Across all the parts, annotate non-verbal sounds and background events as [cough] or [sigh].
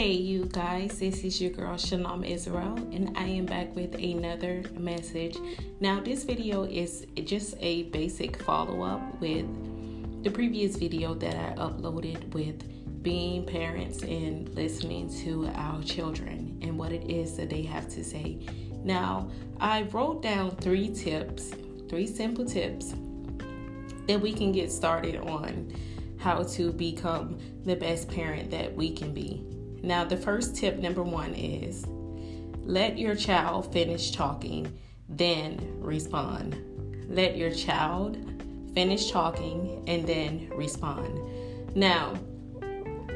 Hey, you guys, this is your girl Shalom Israel, and I am back with another message. Now, this video is just a basic follow up with the previous video that I uploaded with being parents and listening to our children and what it is that they have to say. Now, I wrote down three tips, three simple tips that we can get started on how to become the best parent that we can be. Now, the first tip, number one, is let your child finish talking, then respond. Let your child finish talking and then respond. Now,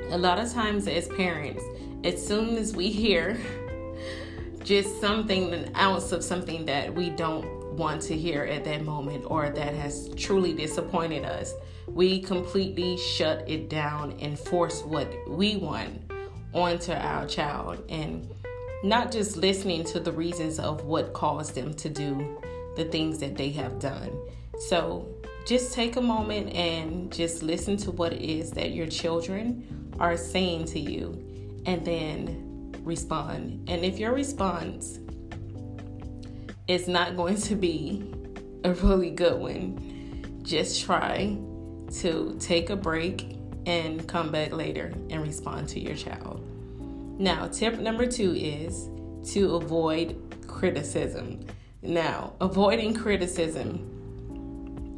a lot of times as parents, as soon as we hear [laughs] just something, an ounce of something that we don't want to hear at that moment or that has truly disappointed us, we completely shut it down and force what we want onto our child and not just listening to the reasons of what caused them to do the things that they have done. So just take a moment and just listen to what it is that your children are saying to you and then respond. And if your response is not going to be a really good one, just try to take a break and come back later and respond to your child. Now, tip number two is to avoid criticism. Now, avoiding criticism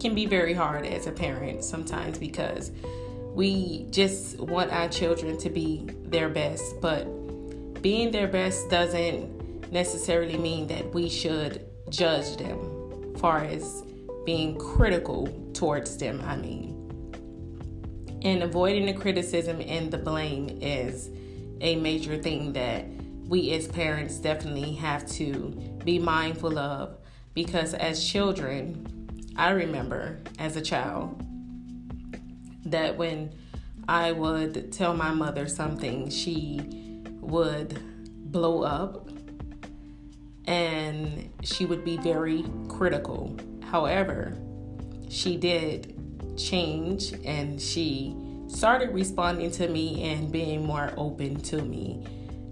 can be very hard as a parent sometimes because we just want our children to be their best, but being their best doesn't necessarily mean that we should judge them far as being critical towards them, I mean. And avoiding the criticism and the blame is a major thing that we as parents definitely have to be mindful of because as children, I remember as a child that when I would tell my mother something, she would blow up and she would be very critical. However, she did change and she started responding to me and being more open to me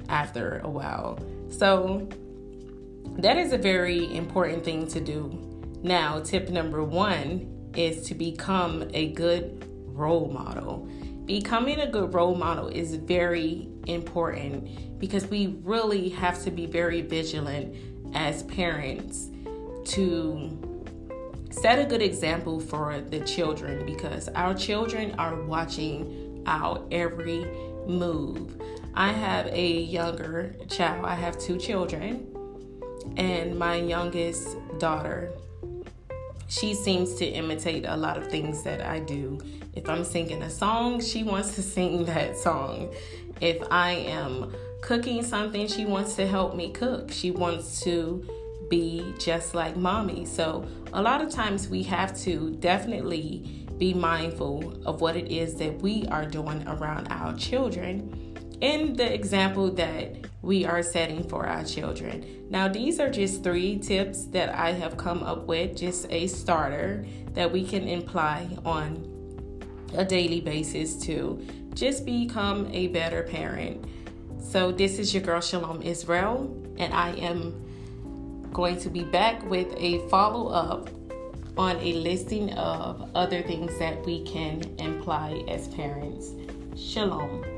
after a while. So, that is a very important thing to do. Now, tip number one is to become a good role model. Becoming a good role model is very important because we really have to be very vigilant as parents to set a good example for the children because our children are watching our every move. I have a younger child, I have two children, and my youngest daughter. She seems to imitate a lot of things that I do. If I'm singing a song, she wants to [laughs] sing that song. If I am cooking something, she wants to help me cook. She wants to be just like mommy. So, a lot of times we have to definitely be mindful of what it is that we are doing around our children in the example that we are setting for our children. Now, these are just three tips that I have come up with, just a starter that we can imply on a daily basis to just become a better parent. So, this is your girl Shalom Israel, and I am going to be back with a follow up on a listing of other things that we can imply as parents. Shalom.